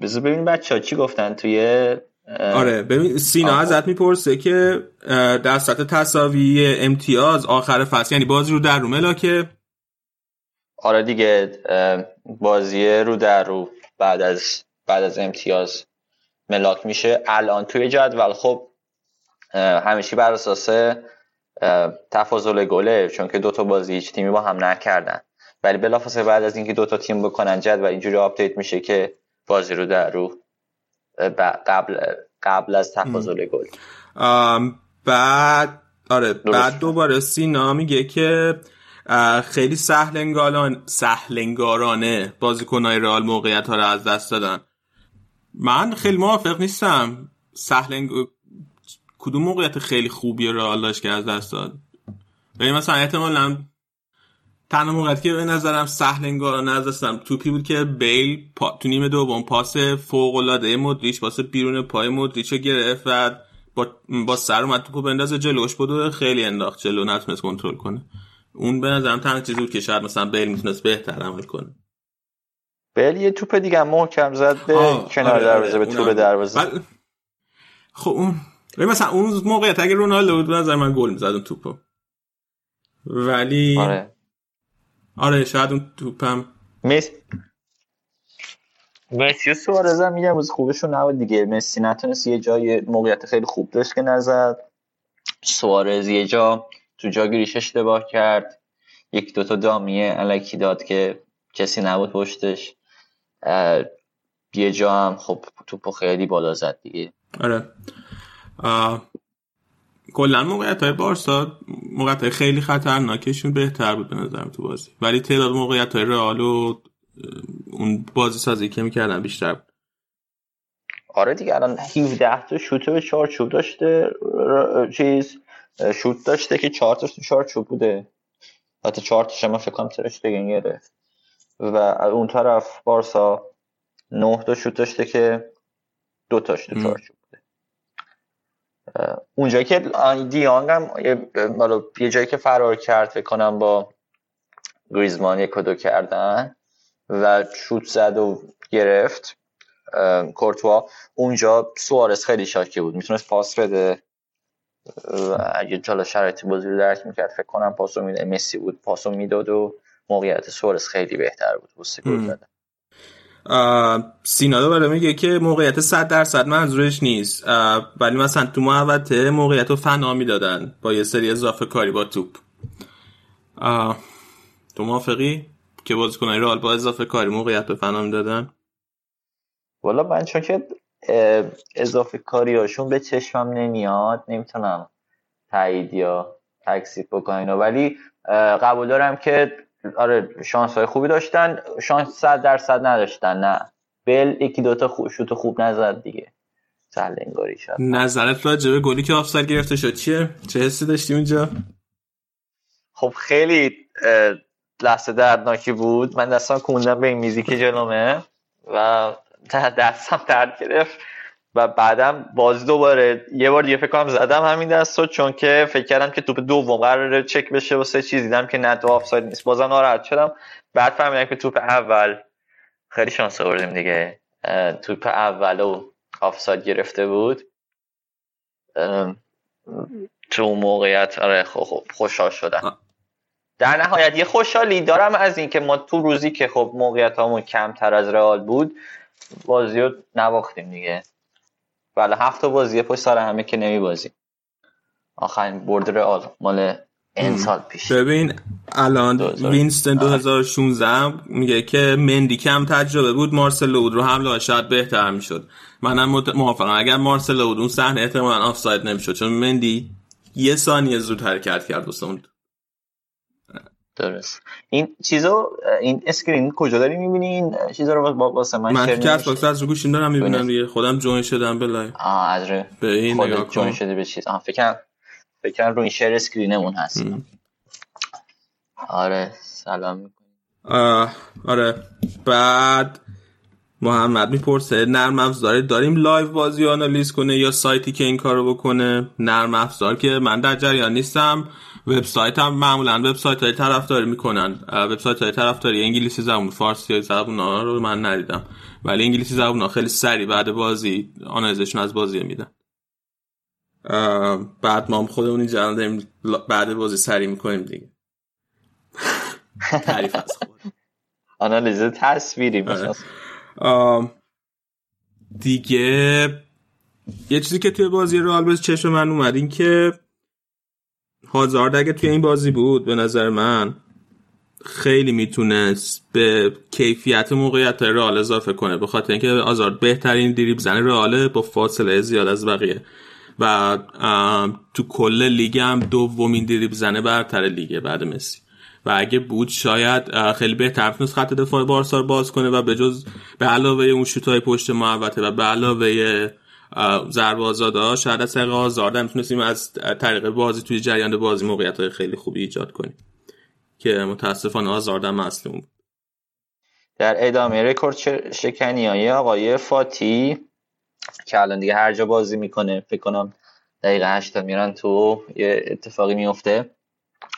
بذار ببین بچه ها چی گفتن توی آره ببین سینا ازت می‌پرسه که در سطح تصاوی امتیاز آخر فصل یعنی بازی رو در رو ملاکه آره دیگه بازی رو در رو بعد از بعد از امتیاز ملاک میشه الان توی جدول. خب همیشه بر اساس تفاضل گله چون که دوتا بازی هیچ تیمی با هم نکردن. ولی بلافاصله بعد از اینکه دوتا تیم بکنن جدول اینجوری آپدیت میشه که بازی رو در رو قبل قبل از تفاضل گل. بعد آره بعد دوباره سینا میگه که خیلی سهلنگاران سهلنگارانه بازیکنهای رئال موقعیت ها رو از دست دادن. من خیلی موافق نیستم. سهلنگ کدوم موقعیت خیلی خوبی رئال داشت که از دست داد؟ یعنی مثلا احتمالا تنها موقعیتی که به نظرم سهل انگارانه از دستم توپی بود که بیل پا... تو نیمه دوم پاس فوق العاده مدریچ پاس بیرون پای مدریچ رو گرفت و با, با سر اومد توپو بندازه جلوش بود و خیلی انداخت جلو نتونست کنترل کنه. اون به نظرم تنها چیزی بود که شاید مثلا بیل می‌تونست بهتر عمل کنه. بیل یه توپ دیگه محکم زد به کنار آره دروازه به طول دروازه. بل... خب اون مثلا اون موقعیت اگه رونالدو بود به نظر من گل می‌زد اون توپو. ولی آره. آره شاید اون توپم. مس مسی و سوارز هم میگم روز خوبشون نبود دیگه. مسی نتونست یه جای موقعیت خیلی خوب داشت که نزد. سوارز یه جا تو جا گریش اشتباه کرد. یک دوتا دامیه علکی داد که کسی نبود پشتش. یه جا هم خب توپو خیلی بالا زد دیگه. آره. کلا موقعیت های بارسا موقعیت های خیلی خطرناکشون بهتر بود به نظرم تو بازی. ولی تعداد موقعیت های رئال و اون بازی سازی که می‌کردن بیشتر بود. آره دیگه الان 17 تا شوت به چوب داشته چیز شوت داشته که 4 تاش تو چوب بوده. حتی 4 تاش من فکر کنم ترش گرفت. و اون طرف بارسا 9 تا شوت داشته که دو تاش تو چوب. اونجایی که دیانگ هم یه جایی که فرار کرد فکر کنم با گریزمان یک دو کردن و شوت زد و گرفت کورتوا. اونجا سوارس خیلی شاکی بود. می‌تونست پاس بده اگه جالا شرایط بازی رو درک می‌کرد فکر کنم پاسو میده. مسی بود پاسو می‌داد و موقعیت سوارس خیلی بهتر بود. بسته گل سینا برای میگه که موقعیت 100 درصد منظورش نیست. ولی مثلا تو محوطه موقعیت رو فنا می‌دادن با یه سری اضافه کاری با توپ. تو موافقی که بازیکنای رئال با اضافه کاری موقعیت به فنا می‌دادن؟ والا من چون که اضافه کاری هاشون به چشمم نمیاد نمی‌تونم تایید یا تکسیب بکنم ولی قبول دارم که آره شانس های خوبی داشتن. شانس صد درصد نداشتن نه. بل یکی دوتا خوب شوت خوب نزد دیگه. انگاری شد نظرت راجع به گلی که آفساید گرفته شد چیه؟ چه حسی داشتی اونجا؟ خب خیلی لحظه دردناکی بود. من دستم کوندم به این میزی که جلومه و دستم درد گرفت. و بعدم باز دوباره یه بار دیگه فکر کنم زدم همین دستو چون که فکر کردم که توپ دوم قراره چک بشه و سه چیز. دیدم که نه تو آفساید نیست. بازم ناراحت شدم. بعد فهمیدم که توپ اول خیلی شانس آوردیم دیگه. توپ اول و آفساید گرفته بود. تو موقعیت آره خب خوشحال شدم. در نهایت یه خوشحالی دارم از اینکه ما تو روزی که خب موقعیت همون کمتر از رئال بود بازی رو نباختیم دیگه. بله هفت بازی پشت سر همه که نمی بازی آخرین برد رئال مال این سال پیش. ببین الان وینستن 2016 میگه که مندی کم تجربه بود مارسلو بود رو حمله شاید بهتر می‌شد. منم موافقم. اگر مارسلو بود اون صحنه احتمالاً آفساید نمی‌شد. چون مندی یه ثانیه زود حرکت کرد واسه اون درست. این چیزو این اسکرین کجا داری می‌بینین چیزا رو واسه من من که باکس از رو گوشیم دارم می‌بینم دیگه. خودم جوین شدم به لایو. آه از رو به این نگاه جوین شده به چیز. آه فکر فکر رو این شیر اسکرینمون هست. آره سلام آره. بعد محمد می‌پرسه نرم افزاری داریم لایو بازی آنالیز کنه یا سایتی که این کارو بکنه؟ نرم افزار که من در جریان نیستم. وبسایت هم معمولا وبسایت های طرفداری می‌کنن. وبسایت های طرفداری انگلیسی زبون فارسی زبون ها رو من ندیدم. ولی انگلیسی زبون ها خیلی سری بعد بازی آنالیزشون از بازی میدن. بعد ما هم خودمون اینجا داریم بعد بازی سری می‌کنیم دیگه. تعریف از خود. آنالیز تصویری آره. دیگه یه چیزی که توی بازی رئال به چشم من اومد این که هازارد اگه توی این بازی بود به نظر من خیلی می‌تونست به کیفیت موقعیت رئال اضافه کنه. به خاطر اینکه آزارد بهترین دریب زن رئال با فاصله زیاد از بقیه. و تو کل لیگ هم دومین دریب زنه برتر لیگه بعد مسی. و اگه بود شاید خیلی بهتر می‌تونست خط دفاع بارسا باز کنه و به جز به علاوه اون شوتای پشت محوطه و به علاوه ضربه آزادا شاید از طریق آزارده می‌تونستیم از طریق بازی توی جریان بازی موقعیت های خیلی خوبی ایجاد کنیم که متاسفانه آزارده مصلوم در ادامه رکورد شکنی های آقای فاتی که الان دیگه هر جا بازی می‌کنه فکر کنم دقیقه هشتا میرن تو یه اتفاقی میفته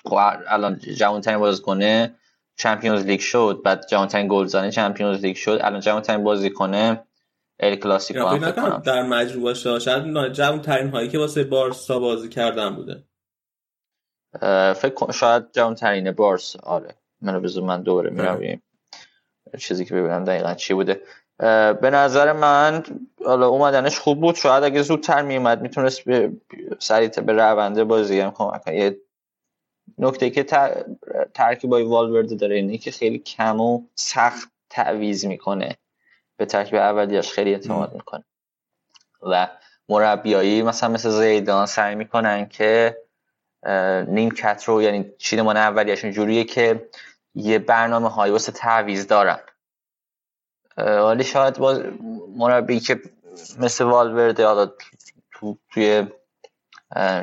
خب الان جوان ترین باز کنه چمپیونز لیگ شد بعد جوان ترین گلزنه چمپیونز لیگ شد الان جوان ترین بازی کنه ال کلاسیکو هم فکر در مجموع باشه. شاید جوان ترین هایی که واسه بارسا بازی کردن بوده. فکر کنم شاید جوان ترین بارس. آره. منو بذار من دوباره میرم چیزی که ببینم دقیقا چی بوده. به نظر من حالا اومدنش خوب بود. شاید اگه زودتر میومد می‌تونست به سریع به رونده بازی هم کمک کنه. یه نکته که ترکیبای والورده داره اینه که خیلی کم و سخت تعویز می‌کنه. به ترکیب اولیاش خیلی اعتماد می‌کنه. و مربیایی مثلا مثل زیدان سعی می‌کنن که نیم رو یعنی چیدمان اولیاشون جوریه که یه برنامه های واسه تعویز دارن. ولی شاید با مربی که مثل والورده حالا تو توی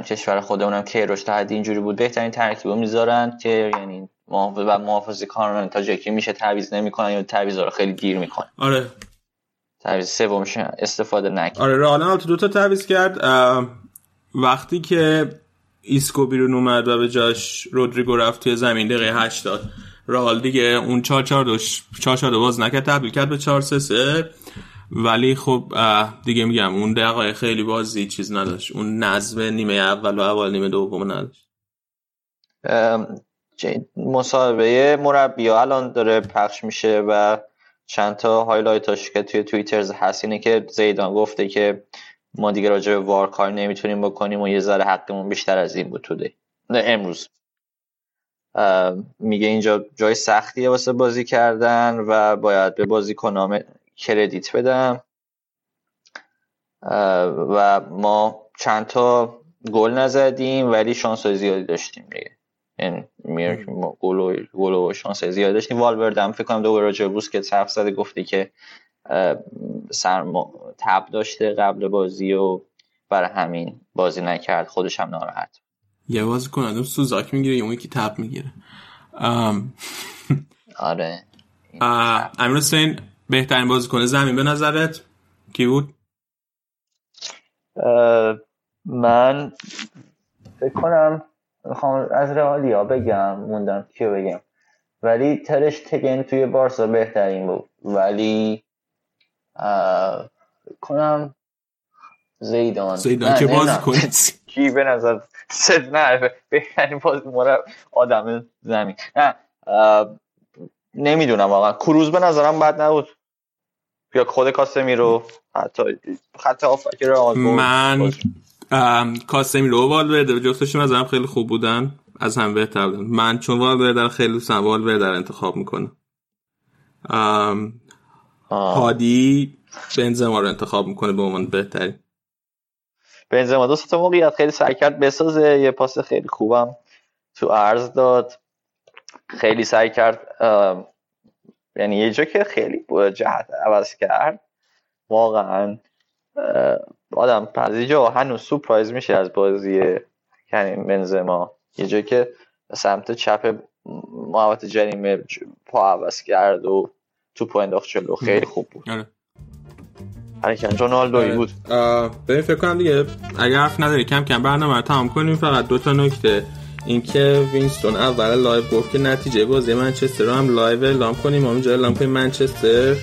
کشور خودمونم که روش تا حدی اینجوری بود بهترین ترکیب رو می‌ذارن که یعنی و محافظ کاران تا جایی که میشه تعویض نمی‌کنن یا تعویض رو خیلی گیر می‌کنن آره. تعویض سومش استفاده نکنه آره رئال تو دو تا تعویض کرد. وقتی که ایسکو بیرون اومد و به جاش رودریگو رفت توی زمین دقیقه 80 رئال دیگه اون 4 4 2 4 4 باز نکرد تبدیل کرد به 4 3 3 ولی خب دیگه میگم اون دقایق خیلی بازی چیز نداشت. اون نظم نیمه اول و اول نیمه دوم نداشت. مصاحبه مربی الان داره پخش میشه و چند تا highlight اش که توی توییتر هست. اینه که زیدان گفته که ما دیگه راجع به وار کار نمی‌تونیم بکنیم و یه ذره حقمون بیشتر از این بود توده امروز. میگه اینجا جای سختیه واسه بازی کردن و باید به بازی کنام کردیت بدم. و ما چند تا گل نزدیم ولی شانس زیادی داشتیم دیگه. یعنی گل و گل و شانس زیادی داشتیم. والورد هم فکر کنم دوباره راجع بوس که حرف زده گفته که سرم تب داشته قبل بازی و برای همین بازی نکرد. خودش هم ناراحت. یه بازی کنندم سوزاک می‌گیره یه اون که تب می‌گیره. آره. امیر حسین بهترین بازیکن زمین به نظرت کی بود؟ من فکر کنم می‌خوام از رئالیا بگم موندم کیو بگم. ولی ترش تگن توی بارسا بهترین بود. ولی کنم زیدان. زیدان که بازی کنید کی به نظر سد نه بهترین بازی مرا آدم زمین. نه نمی‌دونم واقعا. کروز به نظرم بد نبود. یا خود کاسمی رو حتی خط آفک من کاسمی رو والورده. جفتشون نظرم خیلی خوب بودن از هم بهتر بودن. من چون والورده خیلی سوال در انتخاب می‌کنم. هادی بنزما رو انتخاب می‌کنه به عنوان بهتری بنزما دو تا موقعیت خیلی سعی کرد بسازه. یه پاس خیلی خوبم تو عرض داد. خیلی سعی کرد یعنی یه جا که خیلی جهت عوض کرد. واقعا آدم از جا هنوز سپرایز میشه از بازی یعنی بنزما. یه جا که سمت چپ محوطه جریمه پا عوض کرد و توپو انداخت جلو خیلی خوب بود. آره. حرکت رونالدوی آره. بود. ببین فکر کنم دیگه اگر حرف نداری کم کم برنامه رو تمام کنیم. فقط دو تا نکته. اینکه وینستون اول لایو گفت که نتیجه بازی منچستر رو هم لایو اعلام کنیم. جای اعلام کنیم منچستر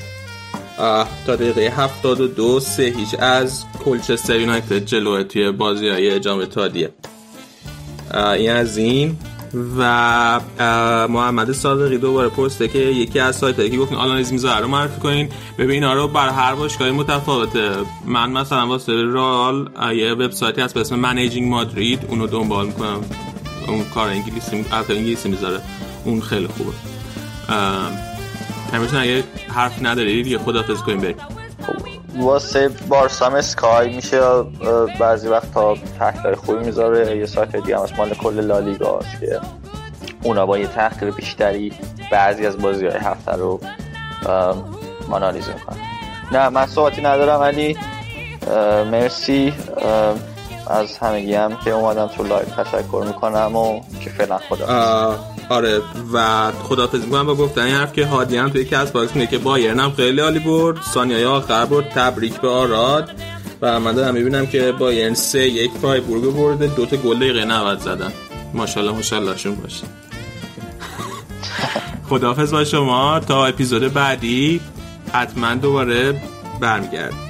تا دقیقه 72 سه هیچ از کلچستر یونایتد جلوه توی بازی های جام اتحادیه این از این و محمد صادقی دوباره پرسته که یکی از سایت که گفتین آنالیز می‌ذاره رو معرفی کنین. ببین رو بر هر باشگاهی متفاوته. من مثلا واسه رال یه وبسایتی هست به اسم منیجینگ مادرید اونو دنبال می‌کنم. اون کار انگلیسی البته انگلیسی می‌ذاره. اون خیلی خوبه. همیشه اگه حرف ندارید یه خدافظ کنیم بریم. واسه بارسام اسکای میشه بعضی وقتا تحقیق خوبی می‌ذاره یه سایت دیگه هم مال کل لالیگا است که اونا با یه تحقیق بیشتری بعضی از بازی های هفته رو آنالیز می‌کنن. نه من صحبتی ندارم ولی مرسی از همگی هم که اومدن تو لایو تشکر می‌کنم و که فعلا خدا آره و خدافظی می‌کنم با گفتن این حرف که هادی هم توی کست باکس میگه که بایرن هم خیلی عالی برد. ثانیه آخر برد تبریک به آراد. و من دارم می‌بینم که بایرن سه یک پای برگو برده دوتا گل دقیقه 90 زدن. ماشاءالله ماشاءالله شون باشه. خدافظ با شما. تا اپیزود بعدی حتما دوباره برمیگرد